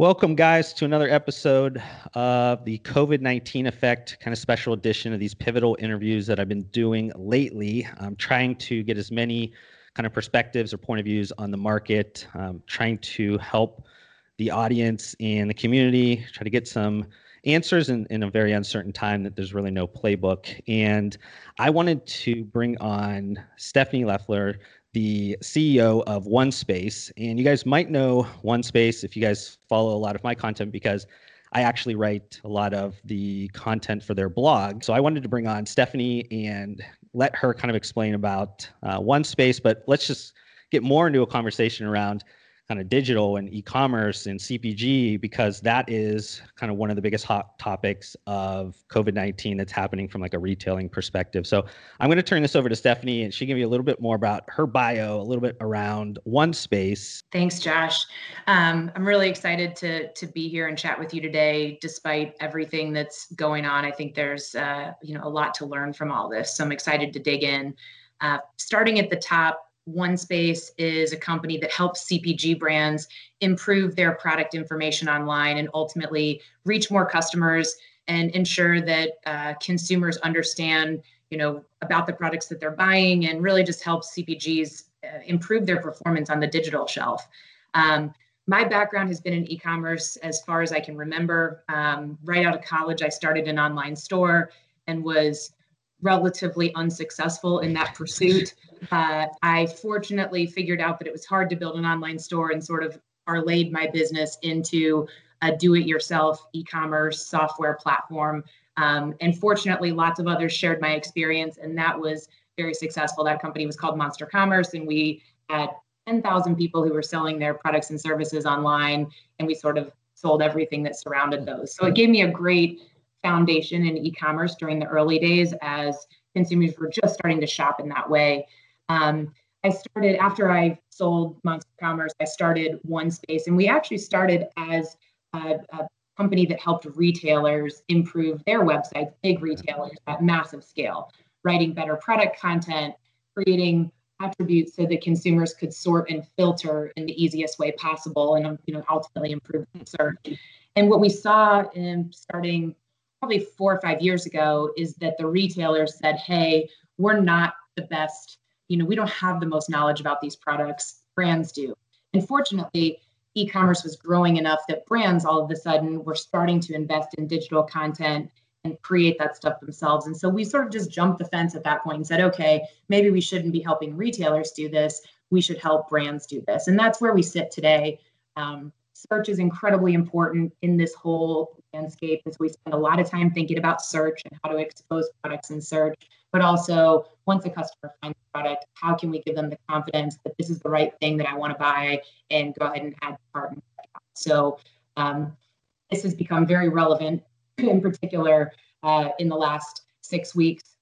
Welcome, guys, to another episode of the COVID 19 Effect kind of special edition of these pivotal interviews that I've been doing lately. I'm trying to get as many kind of perspectives or point of views on the market, um, trying to help the audience and the community try to get some answers in, in a very uncertain time that there's really no playbook. And I wanted to bring on Stephanie Leffler, the CEO of OneSpace. And you guys might know OneSpace if you guys follow a lot of my content because I actually write a lot of the content for their blog. So I wanted to bring on Stephanie and let her kind of explain about uh, OneSpace. But let's just get more into a conversation around kind of digital and e-commerce and CPG because that is kind of one of the biggest hot topics of COVID-19 that's happening from like a retailing perspective. So I'm going to turn this over to Stephanie and she can give you a little bit more about her bio, a little bit around OneSpace. Thanks, Josh. Um, I'm really excited to to be here and chat with you today, despite everything that's going on. I think there's uh, you know a lot to learn from all this. So I'm excited to dig in. Uh, starting at the top, OneSpace is a company that helps CPG brands improve their product information online and ultimately reach more customers and ensure that uh, consumers understand, you know, about the products that they're buying and really just helps CPGs uh, improve their performance on the digital shelf. Um, my background has been in e-commerce as far as I can remember. Um, right out of college, I started an online store and was relatively unsuccessful in that pursuit. Uh, I fortunately figured out that it was hard to build an online store and sort of parlayed my business into a do it yourself e commerce software platform. Um, and fortunately, lots of others shared my experience, and that was very successful. That company was called Monster Commerce, and we had 10,000 people who were selling their products and services online, and we sort of sold everything that surrounded those. So it gave me a great foundation in e-commerce during the early days as consumers were just starting to shop in that way. Um, I started after I sold Monster Commerce. I started OneSpace, and we actually started as a, a company that helped retailers improve their websites, big retailers at massive scale, writing better product content, creating attributes so that consumers could sort and filter in the easiest way possible, and you know ultimately improve search. And what we saw in starting probably four or five years ago is that the retailers said, hey, we're not the best, you know, we don't have the most knowledge about these products, brands do. And fortunately, e-commerce was growing enough that brands all of a sudden were starting to invest in digital content and create that stuff themselves. And so we sort of just jumped the fence at that point and said, okay, maybe we shouldn't be helping retailers do this. We should help brands do this. And that's where we sit today. Um, search is incredibly important in this whole landscape as we spend a lot of time thinking about search and how to expose products in search but also once a customer finds the product how can we give them the confidence that this is the right thing that i want to buy and go ahead and add to cart so um, this has become very relevant in particular uh, in the last six weeks.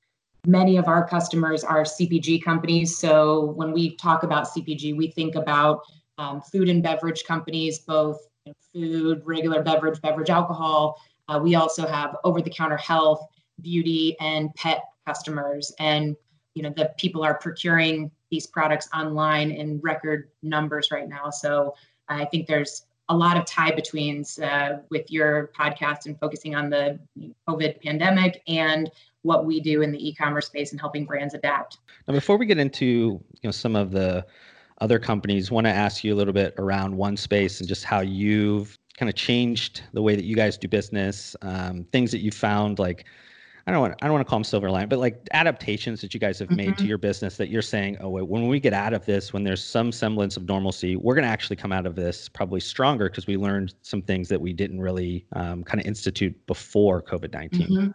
Many of our customers are cpg companies so when we talk about cpg we think about um, food and beverage companies, both food, regular beverage, beverage alcohol. Uh, we also have over-the-counter health, beauty, and pet customers, and you know the people are procuring these products online in record numbers right now. So I think there's a lot of tie betweens uh, with your podcast and focusing on the COVID pandemic and what we do in the e-commerce space and helping brands adapt. Now, before we get into you know some of the other companies, want to ask you a little bit around OneSpace and just how you've kind of changed the way that you guys do business, um, things that you found like I don't want I don't want to call them silver line, but like adaptations that you guys have made mm-hmm. to your business that you're saying, oh wait, when we get out of this, when there's some semblance of normalcy, we're going to actually come out of this probably stronger because we learned some things that we didn't really um, kind of institute before COVID 19 mm-hmm.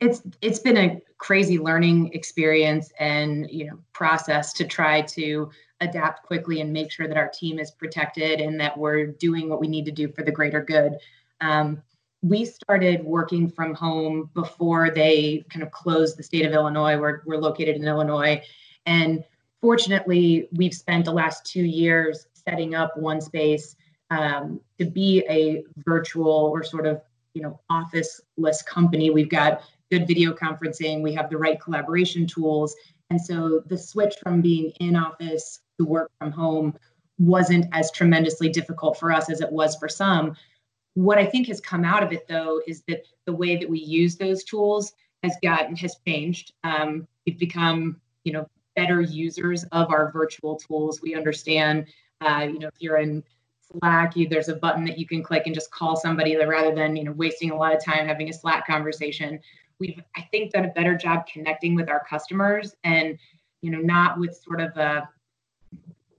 It's it's been a crazy learning experience and you know process to try to adapt quickly and make sure that our team is protected and that we're doing what we need to do for the greater good. Um, we started working from home before they kind of closed the state of Illinois. We're, we're located in Illinois. And fortunately, we've spent the last two years setting up OneSpace um, to be a virtual or sort of you know office-less company. We've got good video conferencing. We have the right collaboration tools. And so the switch from being in office to work from home wasn't as tremendously difficult for us as it was for some. What I think has come out of it though is that the way that we use those tools has gotten has changed. Um, we've become, you know, better users of our virtual tools. We understand, uh, you know, if you're in Slack, you, there's a button that you can click and just call somebody rather than, you know, wasting a lot of time having a Slack conversation. We've, I think, done a better job connecting with our customers and, you know, not with sort of a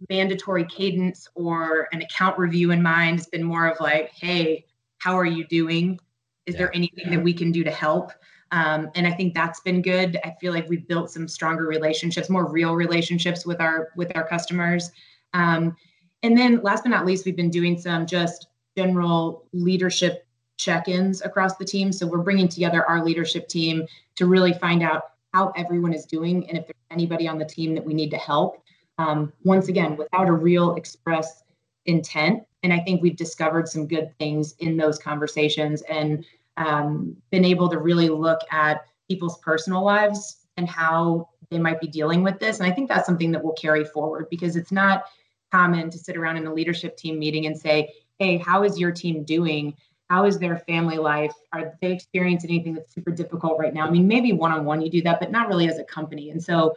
mandatory cadence or an account review in mind. It's been more of like, hey, how are you doing? Is yeah. there anything that we can do to help? Um, and I think that's been good. I feel like we've built some stronger relationships, more real relationships with our with our customers. Um, and then last but not least, we've been doing some just general leadership check-ins across the team. So we're bringing together our leadership team to really find out how everyone is doing and if there's anybody on the team that we need to help. Um, once again, without a real express intent. And I think we've discovered some good things in those conversations and um, been able to really look at people's personal lives and how they might be dealing with this. And I think that's something that will carry forward because it's not common to sit around in a leadership team meeting and say, hey, how is your team doing? How is their family life? Are they experiencing anything that's super difficult right now? I mean, maybe one on one you do that, but not really as a company. And so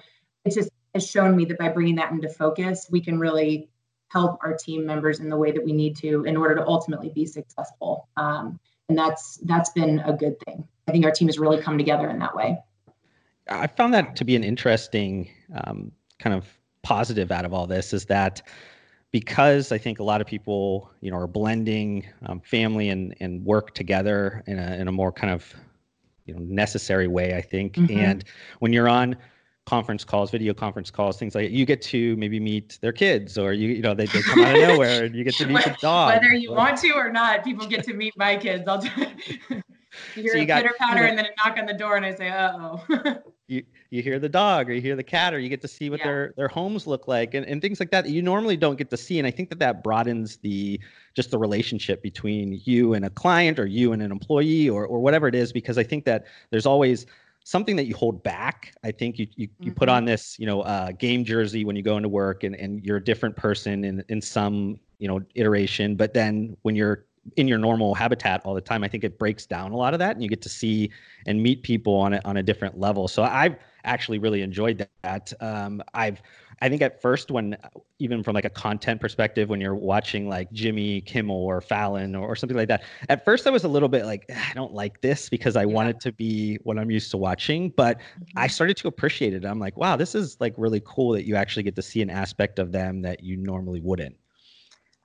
has shown me that by bringing that into focus, we can really help our team members in the way that we need to in order to ultimately be successful. Um, and that's that's been a good thing. I think our team has really come together in that way. I found that to be an interesting um, kind of positive out of all this is that because I think a lot of people, you know, are blending um, family and, and work together in a, in a more kind of, you know, necessary way, I think. Mm-hmm. And when you're on conference calls, video conference calls, things like that, you get to maybe meet their kids or you you know they, they come out of nowhere and you get to meet the dog. Whether you want to or not, people get to meet my kids. I'll you hear so you a got, pitter patter you know, and then a knock on the door and I say, uh oh. you you hear the dog or you hear the cat or you get to see what yeah. their their homes look like and, and things like that, that you normally don't get to see and i think that that broadens the just the relationship between you and a client or you and an employee or, or whatever it is because i think that there's always something that you hold back. I think you you, you mm-hmm. put on this, you know, uh, game jersey when you go into work and, and you're a different person in, in some, you know, iteration. But then when you're in your normal habitat all the time, I think it breaks down a lot of that and you get to see and meet people on a, on a different level. So I've actually really enjoyed that. Um, I've I think at first when even from like a content perspective, when you're watching like Jimmy Kimmel or Fallon or, or something like that, at first I was a little bit like I don't like this because I yeah. want it to be what I'm used to watching. But mm-hmm. I started to appreciate it. I'm like, wow, this is like really cool that you actually get to see an aspect of them that you normally wouldn't.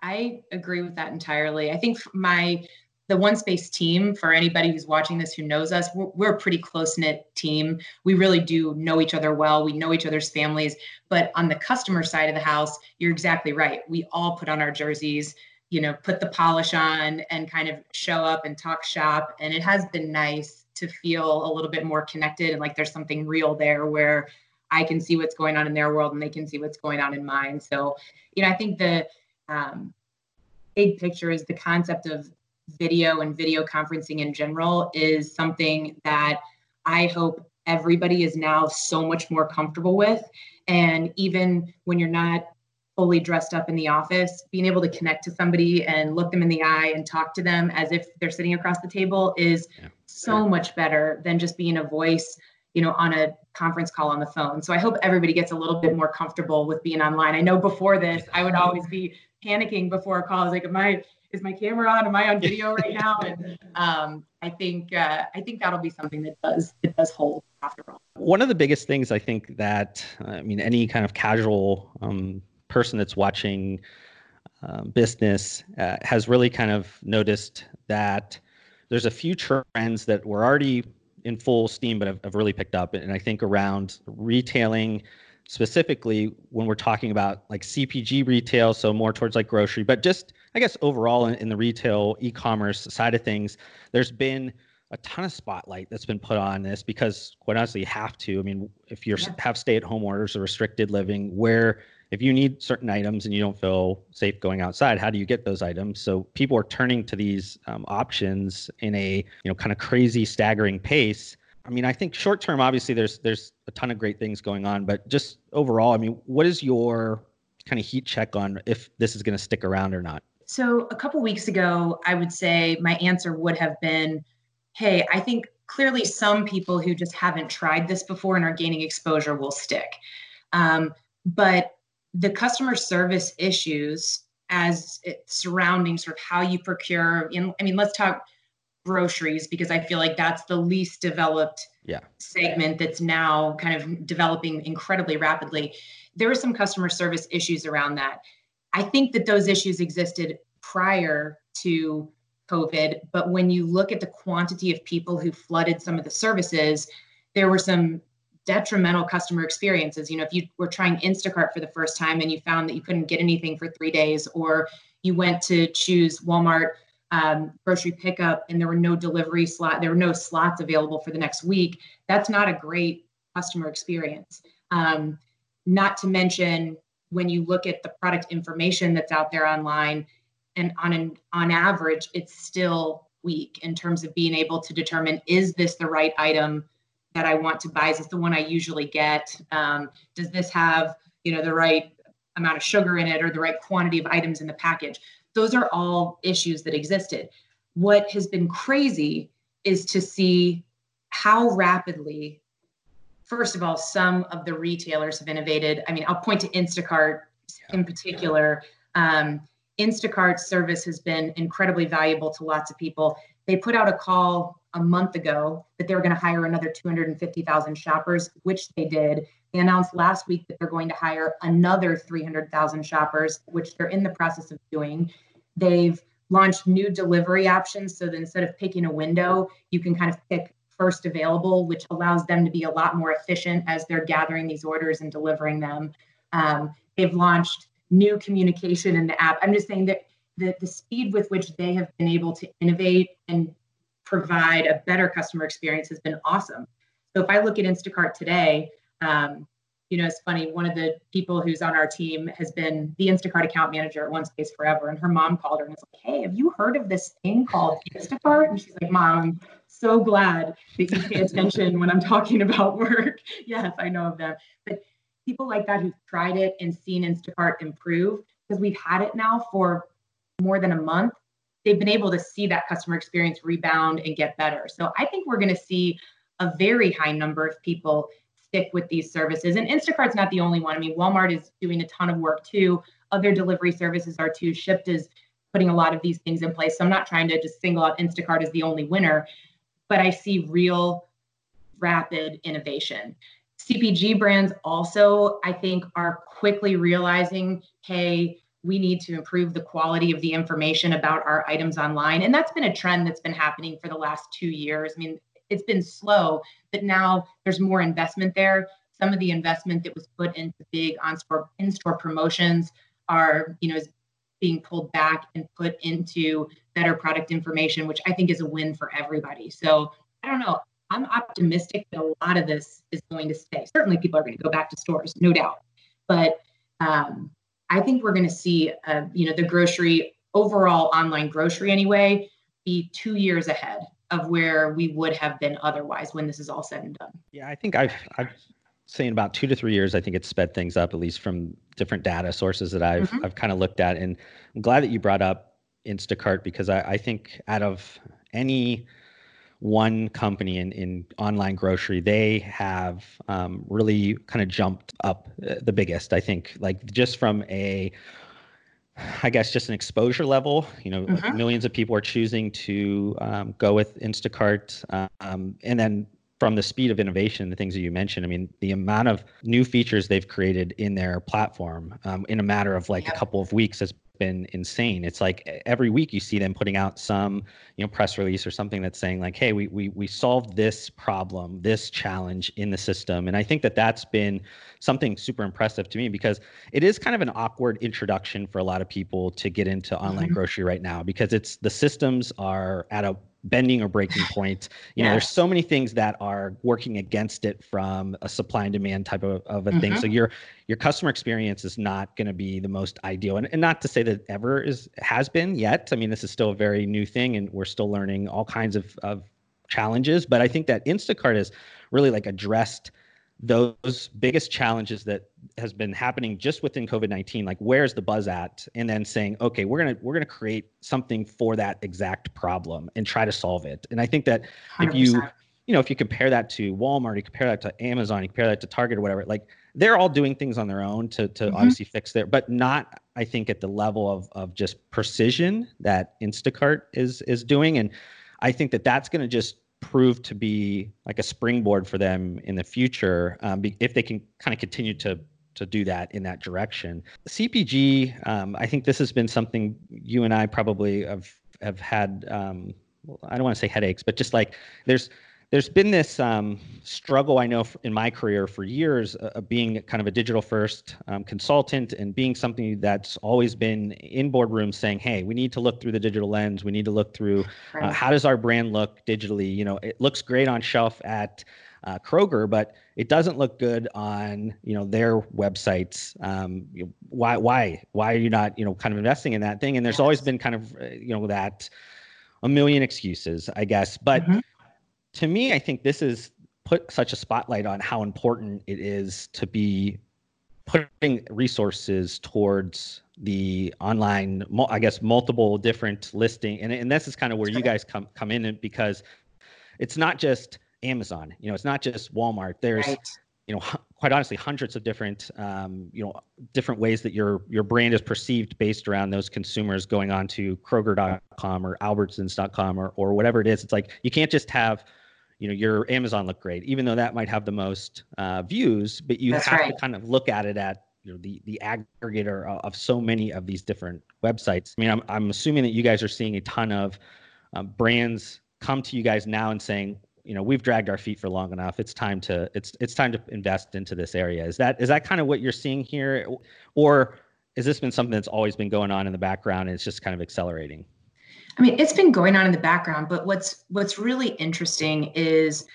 I agree with that entirely. I think my the OneSpace team for anybody who's watching this who knows us we're, we're a pretty close knit team. We really do know each other well. We know each other's families. But on the customer side of the house you're exactly right. We all put on our jerseys you know put the polish on and kind of show up and talk shop. And it has been nice to feel a little bit more connected and like there's something real there where i can see what's going on in their world and they can see what's going on in mine. So you know i think the um, big picture is the concept of video and video conferencing in general is something that I hope everybody is now so much more comfortable with. And even when you're not fully dressed up in the office, being able to connect to somebody and look them in the eye and talk to them as if they're sitting across the table is yeah. so much better than just being a voice, you know, on a conference call on the phone. So I hope everybody gets a little bit more comfortable with being online. I know before this, I would always be panicking before a call. I was like, am I is my camera on? Am I on video right now? And um, I think uh, I think that'll be something that does it does hold after all. One of the biggest things I think that I mean any kind of casual um, person that's watching um, business uh, has really kind of noticed that there's a few trends that were already in full steam but have, have really picked up and i think around retailing specifically when we're talking about like cpg retail so more towards like grocery but just I guess overall in, in the retail e-commerce side of things, there's been a ton of spotlight that's been put on this because quite honestly you have to. I mean if you yeah. have stay-at-home orders or restricted living where if you need certain items and you don't feel safe going outside how do you get those items? So people are turning to these um, options in a you know kind of crazy staggering pace i mean i think short term obviously there's there's a ton of great things going on but just overall i mean what is your kind of heat check on if this is going to stick around or not? So a couple weeks ago, I would say my answer would have been, "Hey, I think clearly some people who just haven't tried this before and are gaining exposure will stick." Um, but the customer service issues as surrounding sort of how you procure. In, I mean, let's talk groceries because I feel like that's the least developed yeah. segment that's now kind of developing incredibly rapidly. There were some customer service issues around that. I think that those issues existed prior to COVID, but when you look at the quantity of people who flooded some of the services, there were some detrimental customer experiences. You know, if you were trying Instacart for the first time and you found that you couldn't get anything for three days, or you went to choose Walmart um, grocery pickup and there were no delivery slot, there were no slots available for the next week, that's not a great customer experience. Um, not to mention when you look at the product information that's out there online, and on an on average, it's still weak in terms of being able to determine is this the right item that I want to buy? Is this the one I usually get? Um, does this have you know the right amount of sugar in it or the right quantity of items in the package? Those are all issues that existed. What has been crazy is to see how rapidly, first of all, some of the retailers have innovated. I mean, I'll point to Instacart in particular. Um, Instacart's service has been incredibly valuable to lots of people. They put out a call a month ago that they were going to hire another 250,000 shoppers, which they did. They announced last week that they're going to hire another 300,000 shoppers, which they're in the process of doing. They've launched new delivery options so that instead of picking a window, you can kind of pick first available, which allows them to be a lot more efficient as they're gathering these orders and delivering them. Um, they've launched new communication in the app. I'm just saying that the, the speed with which they have been able to innovate and provide a better customer experience has been awesome. So if I look at Instacart today, um, you know, it's funny. One of the people who's on our team has been the Instacart account manager at OneSpace Forever, and her mom called her and was like, "Hey, have you heard of this thing called Instacart?" And she's like, "Mom, I'm so glad that you pay attention when I'm talking about work. yes, I know of them, but people like that who've tried it and seen Instacart improve because we've had it now for more than a month. They've been able to see that customer experience rebound and get better. So I think we're going to see a very high number of people stick with these services. And Instacart's not the only one. I mean, Walmart is doing a ton of work too. Other delivery services are too. Shipt is putting a lot of these things in place. So I'm not trying to just single out Instacart as the only winner, but I see real rapid innovation. CPG brands also, I think, are quickly realizing hey, we need to improve the quality of the information about our items online. And that's been a trend that's been happening for the last two years. I mean, it's been slow, but now there's more investment there. Some of the investment that was put into big on-store in-store promotions are, you know, is being pulled back and put into better product information, which I think is a win for everybody. So I don't know. I'm optimistic that a lot of this is going to stay. Certainly, people are going to go back to stores, no doubt. But um, I think we're going to see, uh, you know, the grocery overall online grocery anyway be two years ahead of where we would have been otherwise when this is all said and done. Yeah, I think I've I've saying about two to three years. I think it's sped things up at least from different data sources that I've mm-hmm. I've kind of looked at, and I'm glad that you brought up Instacart because I, I think out of any one company in, in online grocery, they have um, really kind of jumped up uh, the biggest. I think, like just from a I guess just an exposure level. You know, mm-hmm. millions of people are choosing to um, go with Instacart, um, and then from the speed of innovation, the things that you mentioned. I mean, the amount of new features they've created in their platform um, in a matter of like yep. a couple of weeks has been insane. It's like every week you see them putting out some, you know, press release or something that's saying like, "Hey, we we we solved this problem, this challenge in the system." And I think that that's been something super impressive to me because it is kind of an awkward introduction for a lot of people to get into online mm-hmm. grocery right now because it's the systems are at a bending or breaking point. You know, there's so many things that are working against it from a supply and demand type of, of a mm-hmm. thing. So mm-hmm. your your customer experience is not going to be the most ideal. And, and not to say that ever is has been yet. I mean, this is still a very new thing and we're still learning all kinds of, of challenges. But I think that Instacart has really like addressed those biggest challenges that has been happening just within covid-19 like where's the buzz at and then saying okay we're going to we're to create something for that exact problem and try to solve it and i think that 100%. if you you know if you compare that to walmart you compare that to amazon you compare that to target or whatever like they're all doing things on their own to to mm-hmm. obviously fix their but not i think at the level of of just precision that instacart is is doing and i think that that's going to just prove to be like a springboard for them in the future um, if they can kind of continue to to do that in that direction. CPG, um, I think this has been something you and I probably have have had. Um, I don't want to say headaches, but just like there's there's been this um, struggle I know in my career for years uh, of being kind of a digital first um, consultant and being something that's always been in boardrooms saying, hey, we need to look through the digital lens. We need to look through uh, how does our brand look digitally. You know, it looks great on shelf at uh, Kroger, but it doesn't look good on you know their websites. Um, you know, why why why are you not you know kind of investing in that thing? And there's yes. always been kind of uh, you know that a million excuses, I guess, but. Mm-hmm to me, I think this is put such a spotlight on how important it is to be putting resources towards the online i guess multiple different listing and, and this is kind of where you guys come come in because it's not just amazon you know it's not just walmart. There's right. you know quite honestly hundreds of different um, you know different ways that your your brand is perceived based around those consumers going on to kroger.com or albertsons.com or, or whatever it is. It's like you can't just have you know your amazon look great even though that might have the most uh, views but you That's have right. to kind of look at it at you know the the aggregator of so many of these different websites. I mean i'm, I'm assuming that you guys are seeing a ton of um, brands come to you guys now and saying you know we've dragged our feet for long enough. It's time to it's it's time to invest into this area. Is that is that kind of what you're seeing here? Or has this been something that's always been going on in the background and it's just kind of accelerating I mean, it's been going on in the background, but what's what's really interesting is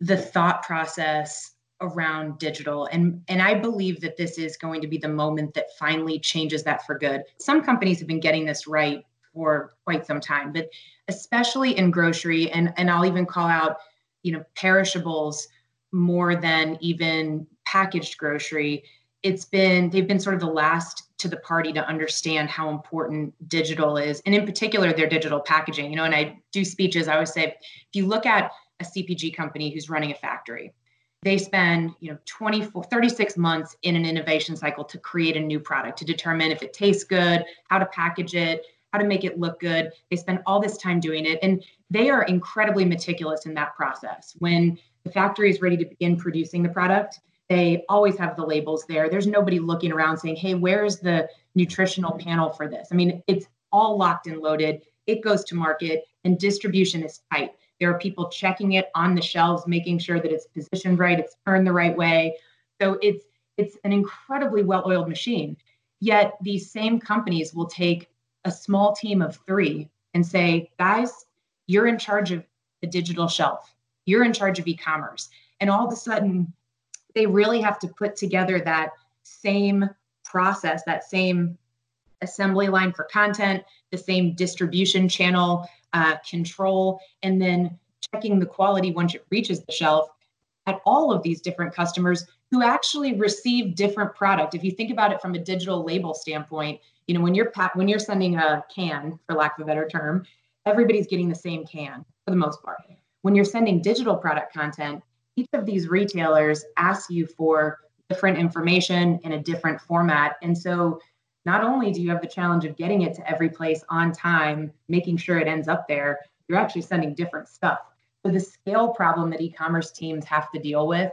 the thought process around digital and and I believe that this is going to be the moment that finally changes that for good. Some companies have been getting this right for quite some time, but especially in grocery and and I'll even call out, you know, perishables more than even packaged grocery. It's been they've been sort of the last to the party to understand how important digital is and in particular their digital packaging you know and i do speeches i always say if you look at a cpg company who's running a factory they spend you know 24 36 months in an innovation cycle to create a new product to determine if it tastes good how to package it how to make it look good. They spend all this time doing it and they are incredibly meticulous in that process. When the factory is ready to begin producing the product they always have the labels there. There's nobody looking around saying, hey, where's the nutritional panel for this? I mean, it's all locked and loaded. It goes to market and distribution is tight. There are people checking it on the shelves, making sure that it's positioned right, it's turned the right way. So it's it's an incredibly well-oiled machine. Yet these same companies will take a small team of three and say, guys, you're in charge of the digital shelf. You're in charge of e-commerce. And all of a sudden, they really have to put together that same process, that same assembly line for content, the same distribution channel uh, control, and then checking the quality once it reaches the shelf at all of these different customers who actually receive different product. If you think about it from a digital label standpoint, you know when you're when you're sending a can, for lack of a better term, everybody's getting the same can for the most part. When you're sending digital product content, each of these retailers asks you for different information in a different format. And so not only do you have the challenge of getting it to every place on time, making sure it ends up there, you're actually sending different stuff. So the scale problem that e-commerce teams have to deal with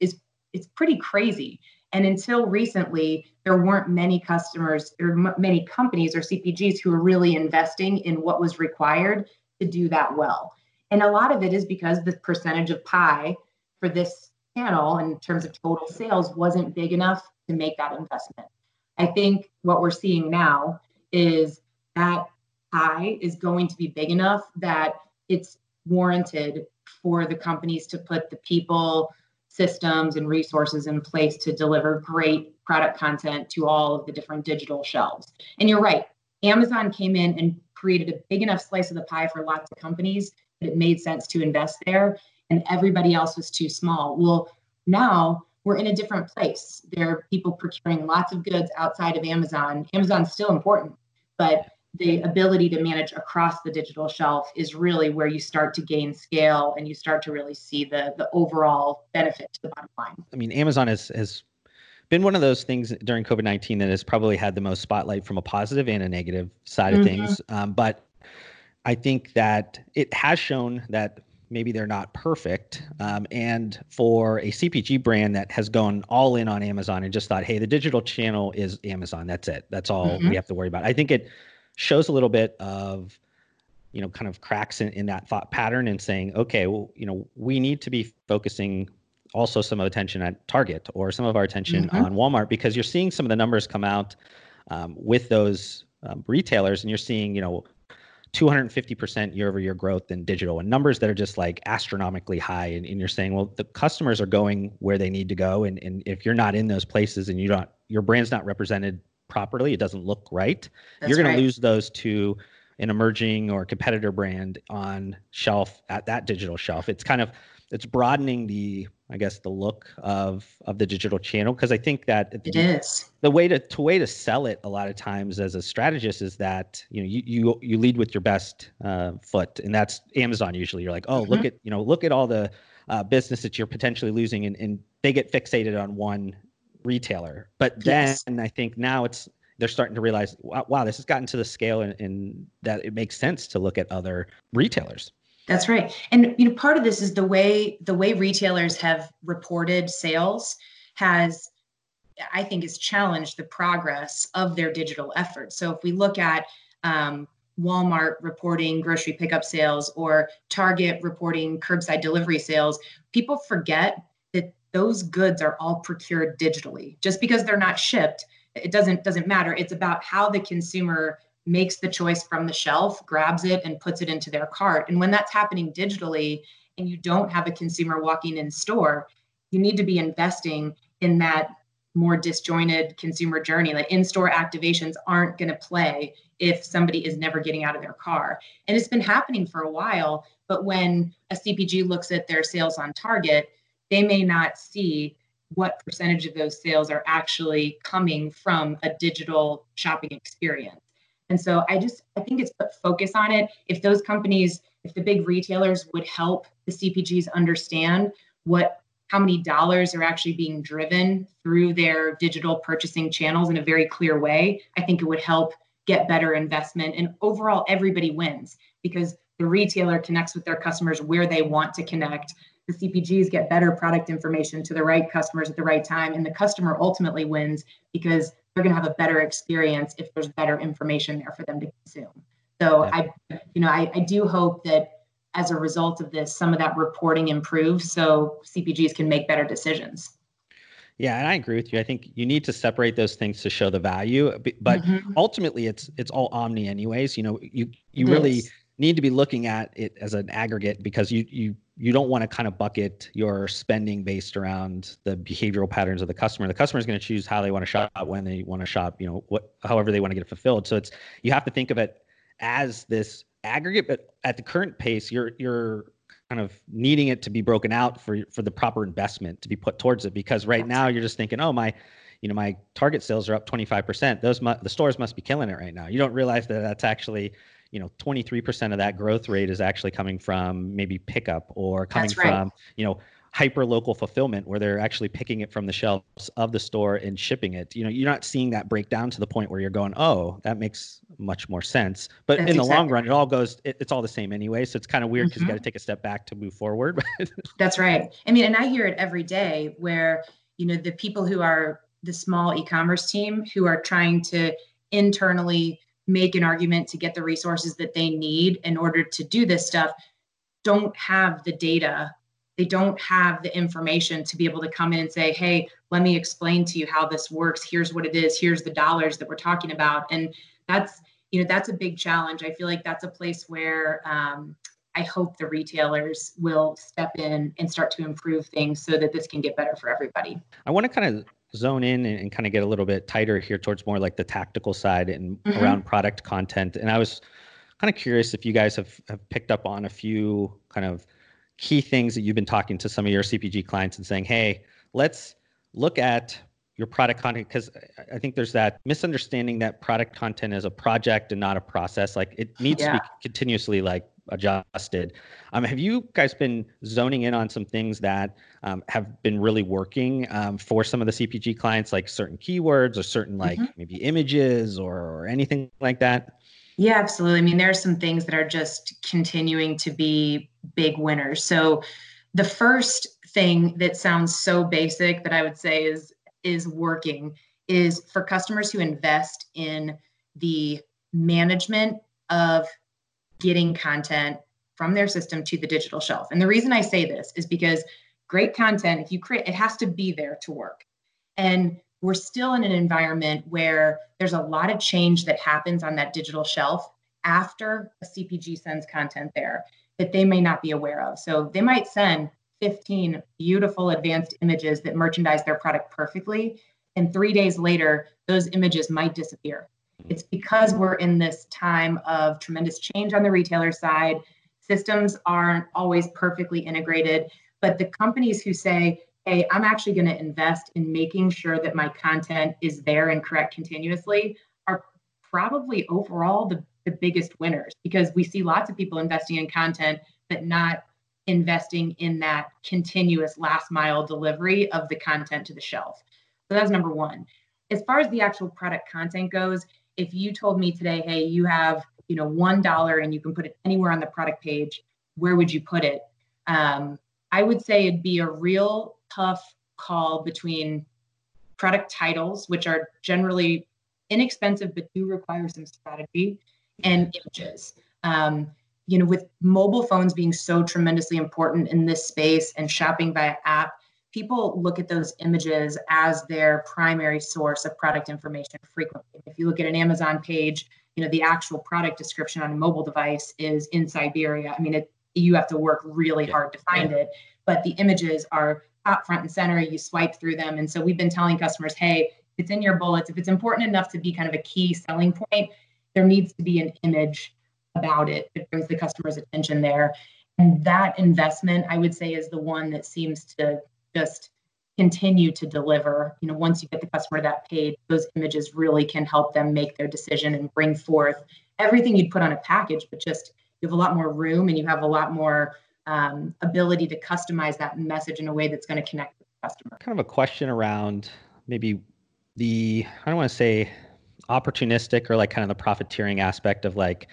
is it's pretty crazy. And until recently, there weren't many customers or m- many companies or CPGs who were really investing in what was required to do that well. And a lot of it is because the percentage of pie for this channel in terms of total sales wasn't big enough to make that investment. I think what we're seeing now is that pie is going to be big enough that it's warranted for the companies to put the people, systems, and resources in place to deliver great product content to all of the different digital shelves. And you're right, Amazon came in and created a big enough slice of the pie for lots of companies that it made sense to invest there and everybody else was too small. Well, Now we're in a different place. There are people procuring lots of goods outside of Amazon. Amazon's still important, but the ability to manage across the digital shelf is really where you start to gain scale and you start to really see the the overall benefit to the bottom line. I mean, Amazon has has been one of those things during COVID nineteen that has probably had the most spotlight from a positive and a negative side mm-hmm. of things. Um, but I think that it has shown that maybe they're not perfect. Um, and for a CPG brand that has gone all in on Amazon and just thought, hey, the digital channel is Amazon. That's it. That's all mm-hmm. we have to worry about. I think it shows a little bit of, you know, kind of cracks in, in that thought pattern and saying, okay, well, you know, we need to be focusing also some of attention at Target or some of our attention mm-hmm. on Walmart because you're seeing some of the numbers come out um, with those um, retailers and you're seeing, you know, 250% year over year growth in digital and numbers that are just like astronomically high. And, and, you're saying, well, the customers are going where they need to go. And, and if you're not in those places and you don't, your brand's not represented properly, it doesn't look right, That's you're going right. to lose those to an emerging or competitor brand on shelf at that digital shelf. It's kind of, it's broadening the I guess the look of of the digital channel because I think that it is the way to to way to sell it a lot of times as a strategist is that you know you you you lead with your best uh, foot and that's Amazon usually you're like oh mm-hmm. look at you know look at all the uh, business that you're potentially losing and, and they get fixated on one retailer but yes. then I think now it's they're starting to realize wow, wow this has gotten to the scale and, and that it makes sense to look at other retailers that's right. And you know, part of this is the way the way retailers have reported sales has I think has challenged the progress of their digital efforts. So if we look at um, Walmart reporting grocery pickup sales or Target reporting curbside delivery sales, people forget that those goods are all procured digitally. Just because they're not shipped, it doesn't doesn't matter. It's about how the consumer makes the choice from the shelf, grabs it, and puts it into their cart. And when that's happening digitally and you don't have a consumer walking in store, you need to be investing in that more disjointed consumer journey. Like in store activations aren't going to play if somebody is never getting out of their car. And it's been happening for a while. But when a CPG looks at their sales on Target, they may not see what percentage of those sales are actually coming from a digital shopping experience. And so I just I think it's put focus on it. If those companies, if the big retailers would help the CPGs understand what how many dollars are actually being driven through their digital purchasing channels in a very clear way, I think it would help get better investment and overall everybody wins because the retailer connects with their customers where they want to connect. The CPGs get better product information to the right customers at the right time and the customer ultimately wins because they're going to have a better experience if there's better information there for them to consume. So I, you know, I, I do hope that as a result of this, some of that reporting improves so CPGs can make better decisions. Yeah, and I agree with you. I think you need to separate those things to show the value, but mm-hmm. ultimately, it's it's all omni, anyways. You know, you you it really is. Need to be looking at it as an aggregate because you you you don't want to kind of bucket your spending based around the behavioral patterns of the customer. The customer is going to choose how they want to shop, when they want to shop, you know, what however they want to get it fulfilled. So it's you have to think of it as this aggregate, but at the current pace, you're you're kind of needing it to be broken out for for the proper investment to be put towards it. Because right now you're just thinking, oh my, you know, my target sales are up 25%. Those mu- the stores must be killing it right now. You don't realize that that's actually you know 23% of that growth rate is actually coming from maybe pickup or coming right. from you know hyper local fulfillment where they're actually picking it from the shelves of the store and shipping it you know you're not seeing that break down to the point where you're going oh that makes much more sense but That's in the exactly. long run it all goes it, it's all the same anyway so it's kind of weird because mm-hmm. you got to take a step back to move forward That's right i mean and i hear it every day where you know the people who are the small e-commerce team who are trying to internally make an argument to get the resources that they need in order to do this stuff don't have the data. They don't have the information to be able to come in and say hey let me explain to you how this works. Here's what it is. Here's the dollars that we're talking about. And that's you know that's a big challenge. I feel like that's a place where um, i hope the retailers will step in and start to improve things so that this can get better for everybody. I want to kind of zone in and, and kind of get a little bit tighter here towards more like the tactical side and mm-hmm. around product content. And I was kind of curious if you guys have, have picked up on a few kind of key things that you've been talking to some of your CPG clients and saying, hey, let's look at your product content because I think there's that misunderstanding that product content is a project and not a process. Like it needs yeah. to be continuously like adjusted. Um, have you guys been zoning in on some things that um, have been really working um, for some of the CPG clients, like certain keywords or certain like mm-hmm. maybe images or, or anything like that? Yeah, absolutely. I mean, there are some things that are just continuing to be big winners. So the first thing that sounds so basic that I would say is is working is for customers who invest in the management of getting content from their system to the digital shelf. And the reason I say this is because great content, if you create, it has to be there to work. And we're still in an environment where there's a lot of change that happens on that digital shelf after a CPG sends content there that they may not be aware of. So they might send 15 beautiful advanced images that merchandise their product perfectly. And three days later, those images might disappear. It's because we're in this time of tremendous change on the retailer side. Systems aren't always perfectly integrated, but the companies who say, hey, I'm actually going to invest in making sure that my content is there and correct continuously are probably overall the, the biggest winners because we see lots of people investing in content but not investing in that continuous last mile delivery of the content to the shelf. So that's number one. As far as the actual product content goes, if you told me today, hey, you have, you know, one dollar and you can put it anywhere on the product page, where would you put it? Um, I would say it'd be a real tough call between product titles, which are generally inexpensive but do require some strategy, and images. Um, you know, with mobile phones being so tremendously important in this space and shopping via app, people look at those images as their primary source of product information frequently. If you look at an Amazon page, you know, the actual product description on a mobile device is in Siberia. I mean, it, you have to work really hard to find it, but the images are top front and center. You swipe through them. And so we've been telling customers, hey, if it's in your bullets. If it's important enough to be kind of a key selling point, there needs to be an image about it that brings the customer's attention there. And that investment, I would say, is the one that seems to just continue to deliver. You know, once you get the customer that paid, those images really can help them make their decision and bring forth everything you'd put on a package, but just you have a lot more room and you have a lot more um, ability to customize that message in a way that's going to connect with the customer. Kind of a question around maybe the I don't want to say opportunistic or like kind of the profiteering aspect of like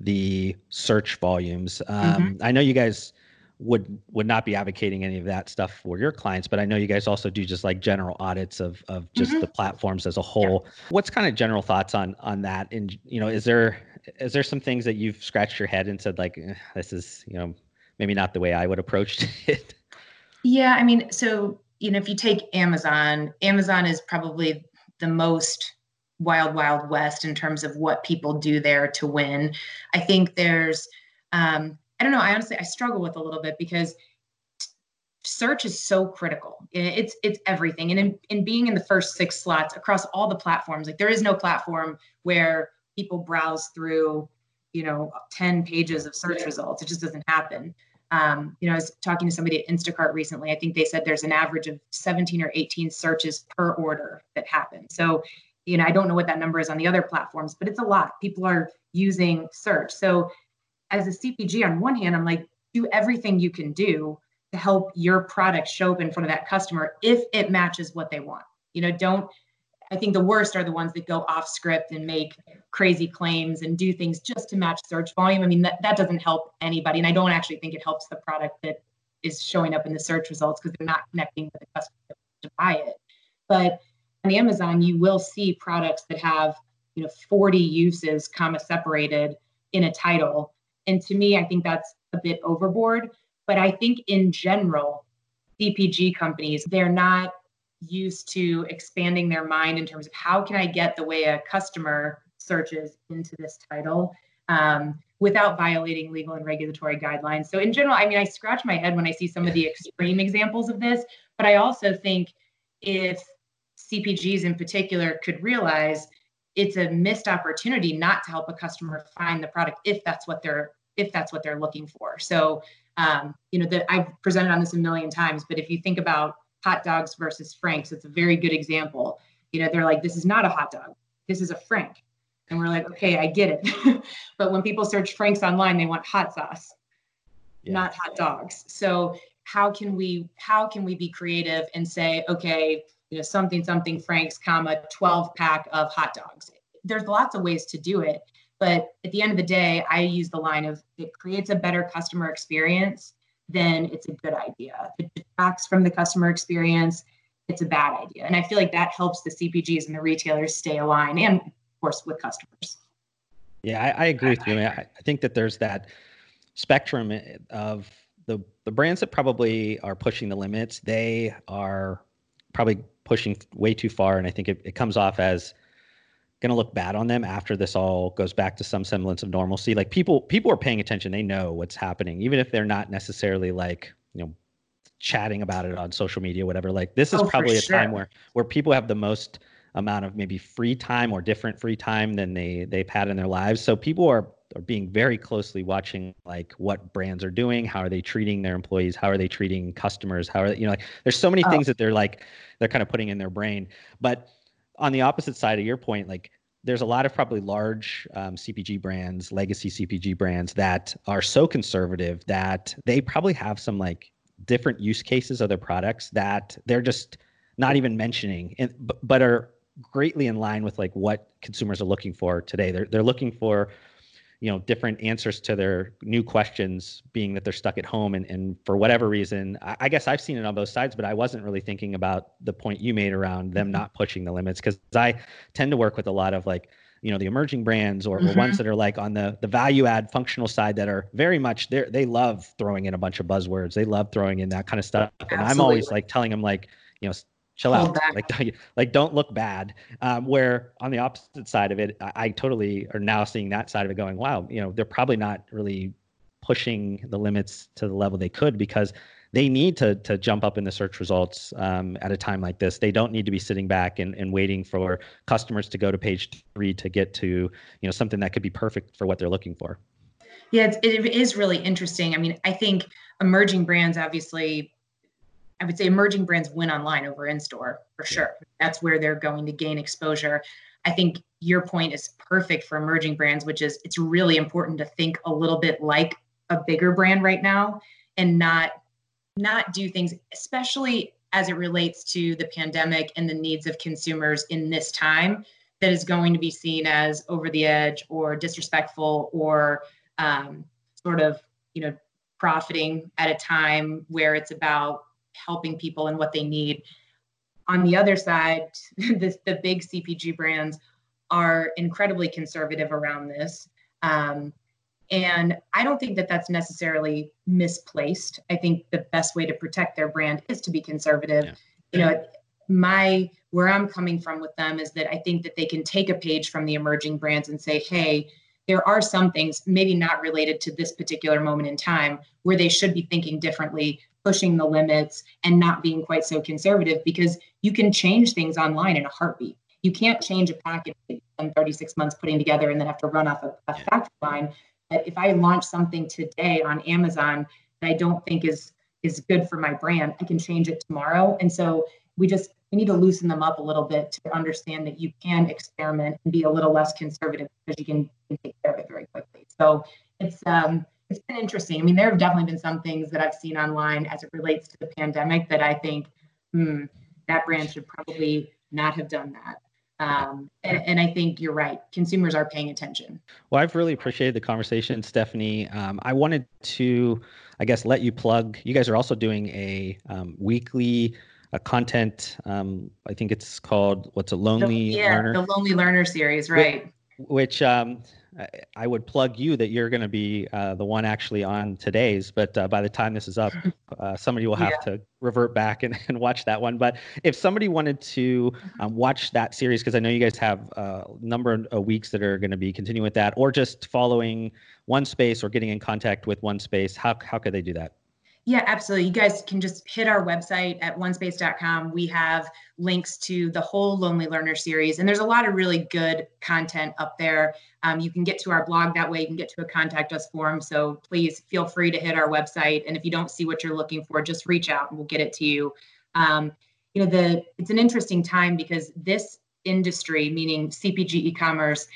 the search volumes. Um, mm-hmm. I know you guys would would not be advocating any of that stuff for your clients but i know you guys also do just like general audits of of just mm-hmm. the platforms as a whole yeah. what's kind of general thoughts on on that and you know is there is there some things that you've scratched your head and said like eh, this is you know maybe not the way i would approach it yeah i mean so you know if you take amazon amazon is probably the most wild wild west in terms of what people do there to win i think there's um, I don't know. I honestly I struggle with a little bit because search is so critical. It's it's everything. And in, in being in the first six slots across all the platforms, like there is no platform where people browse through, you know, 10 pages of search results. It just doesn't happen. Um, you know, I was talking to somebody at Instacart recently. I think they said there's an average of 17 or 18 searches per order that happen. So, you know, I don't know what that number is on the other platforms, but it's a lot. People are using search. So as a CPG, on one hand, I'm like, do everything you can do to help your product show up in front of that customer if it matches what they want. You know, don't I think the worst are the ones that go off script and make crazy claims and do things just to match search volume. I mean, that, that doesn't help anybody. And I don't actually think it helps the product that is showing up in the search results because they're not connecting with the customer to buy it. But on Amazon, you will see products that have, you know, 40 uses, comma separated in a title and to me, I think that's a bit overboard. But I think in general, CPG companies, they're not used to expanding their mind in terms of how can I get the way a customer searches into this title um, without violating legal and regulatory guidelines. So in general, I mean, I scratch my head when I see some of the extreme examples of this, but I also think if CPGs in particular could realize it's a missed opportunity not to help a customer find the product if that's what they're if that's what they're looking for. So, um, you know, that I've presented on this a million times, but if you think about hot dogs versus Franks, it's a very good example. You know, they're like, this is not a hot dog, this is a Frank. And we're like, okay, I get it. but when people search Franks online, they want hot sauce, yeah. not hot dogs. So how can we how can we be creative and say, okay, you know, something something Franks, comma 12 pack of hot dogs. There's lots of ways to do it. But at the end of the day, I use the line of it creates a better customer experience, then it's a good idea. If it detracts from the customer experience, it's a bad idea. And I feel like that helps the CPGs and the retailers stay aligned and, of course, with customers. Yeah, I, I agree with you. I, I think that there's that spectrum eh, of the the brands that probably are pushing the limits. They are probably pushing way too far, and I think it, it comes off as going to look bad on them after this all goes back to some semblance of normalcy. Like people people are paying attention. They know what's happening, even if they're not necessarily like you know chatting about it on social media, whatever. Like this is oh, probably a time where where people have the most amount of maybe free time or different free time than they they've had in their lives. So people are are being very closely watching like what brands are doing, how are they treating their employees, how are they treating customers, how are they, you know like there's so many oh. things that they're like they're kind of putting in their brain. But on the opposite side of your point, like there's a lot of probably large um, CPG brands, legacy CPG brands that are so conservative that they probably have some like different use cases of their products that they're just not even mentioning, and, but, are greatly in line with like what consumers are looking for today. They're they're looking for you know different answers to their new questions being that they're stuck at home and, and for whatever reason I, I, guess i've seen it on both sides but i wasn't really thinking about the point you made around them mm-hmm. not pushing the limits because i tend to work with a lot of like you know the emerging brands or, mm-hmm. or ones mm-hmm. that are like on the the value add functional side that are very much they they love throwing in a bunch of buzzwords they love throwing in that kind of stuff and i'm always like telling them like you know chill Hold out. back. like like don't look bad. Um, where on the opposite side of it I, I, totally are now seeing that side of it going wow you know they're probably not really pushing the limits to the level they could because they need to to jump up in the search results um, at a time like this. They don't need to be sitting back and, and waiting for customers to go to page three to get to you know something that could be perfect for what they're looking for. Yeah it's, it is really interesting. I mean i think emerging brands obviously I would say emerging brands win online over in store for sure. That's where they're going to gain exposure. I think your point is perfect for emerging brands, which is it's really important to think a little bit like a bigger brand right now and not not do things, especially as it relates to the pandemic and the needs of consumers in this time that is going to be seen as over the edge or disrespectful or um, sort of you know profiting at a time where it's about helping people and what they need. On the other side, the, the big CPG brands are incredibly conservative around this. Um, and I don't think that that's necessarily misplaced. I think the best way to protect their brand is to be conservative. Yeah. You know, my where I'm coming from with them is that I think that they can take a page from the emerging brands and say, hey, there are some things maybe not related to this particular moment in time where they should be thinking differently pushing the limits and not being quite so conservative because you can change things online in a heartbeat. You can't change a package in 36 months putting together and then have to run off a, a factory line. But if I launch something today on Amazon that I don't think is is good for my brand, I can change it tomorrow. And so we just we need to loosen them up a little bit to understand that you can experiment and be a little less conservative because you can, you can take care of it very quickly. So it's um it's been interesting. I mean, there have definitely been some things that I've seen online as it relates to the pandemic that I think, hmm, that brand should probably not have done that. Um, and, and, I think you're right. Consumers are paying attention. Well, I've really appreciated the conversation, Stephanie. Um, I wanted to, I guess, let you plug. You guys are also doing a um, weekly uh, content. Um, I think it's called what's a lonely the, yeah, learner. the lonely learner series, right? Which, um, I would plug you that you're going to be uh, the one actually on today's, but uh, by the time this is up, uh, somebody will have yeah. to revert back and, and watch that one. But if somebody wanted to mm-hmm. um, watch that series, because I know you guys have a number of weeks that are going to be continuing with that, or just following OneSpace or getting in contact with OneSpace, how, how could they do that? Yeah, absolutely. You guys can just hit our website at onespace.com. We have links to the whole Lonely Learner series, and there's a lot of really good content up there. Um, you can get to our blog that way. You can get to a contact us form. So please feel free to hit our website. And if you don't see what you're looking for, just reach out and we'll get it to you. Um, you know, the it's an interesting time because this industry, meaning CPG e-commerce,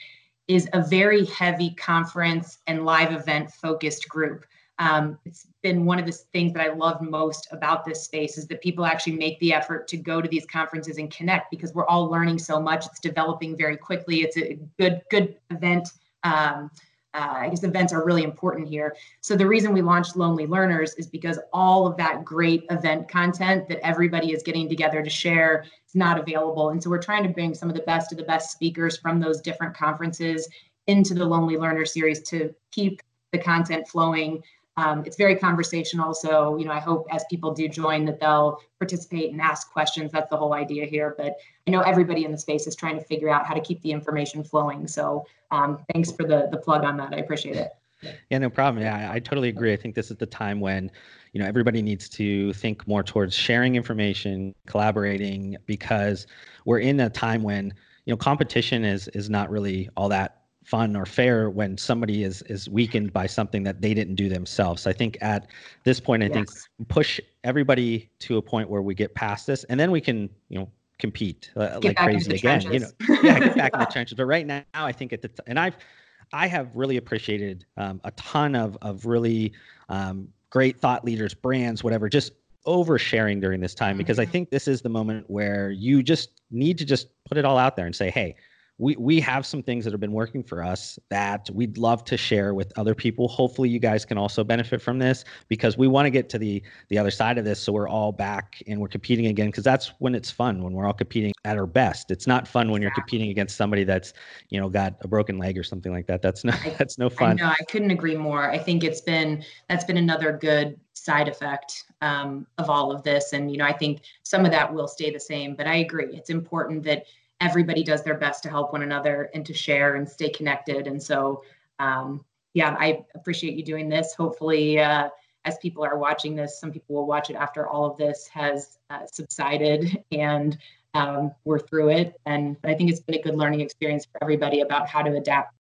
is a very heavy conference and live event focused group. Um, it's been one of the things that I love most about this space is that people actually make the effort to go to these conferences and connect because we're all learning so much. It's developing very quickly. It's a good good event. Um, uh, I guess events are really important here. So the reason we launched Lonely Learners is because all of that great event content that everybody is getting together to share is not available. And so we're trying to bring some of the best of the best speakers from those different conferences into the Lonely Learner series to keep the content flowing um, it's very conversational. So, you know, I hope as people do join that they'll participate and ask questions. That's the whole idea here. But I know everybody in the space is trying to figure out how to keep the information flowing. So um, thanks for the, the plug on that. I appreciate it. Yeah, no problem. Yeah, I, I totally agree. I think this is the time when, you know, everybody needs to think more towards sharing information, collaborating, because we're in a time when, you know, competition is is not really all that fun or fair when somebody is is weakened by something that they didn't do themselves. So I think at this point, I yes. think push everybody to a point where we get past this, and then we can you know compete uh, like crazy again. Trenches. You know, yeah, get back in the trenches. But right now, I think at the t- and I've I have really appreciated um, a ton of of really um, great thought leaders, brands, whatever, just oversharing during this time because I mm-hmm. think this is the moment where you just need to just put it all out there and say, hey we we have some things that have been working for us that we'd love to share with other people. Hopefully, you guys can also benefit from this because we want to get to the the other side of this, so we're all back and we're competing again. Because that's when it's fun when we're all competing at our best. It's not fun when you're competing against somebody that's you know got a broken leg or something like that. That's not that's no fun. No, I couldn't agree more. I think it's been that's been another good side effect um, of all of this, and you know I think some of that will stay the same. But I agree, it's important that everybody does their best to help one another and to share and stay connected. And so, um, yeah, I appreciate you doing this. Hopefully, uh, as people are watching this, some people will watch it after all of this has uh, subsided and um, we're through it. And I think it's been a good learning experience for everybody about how to adapt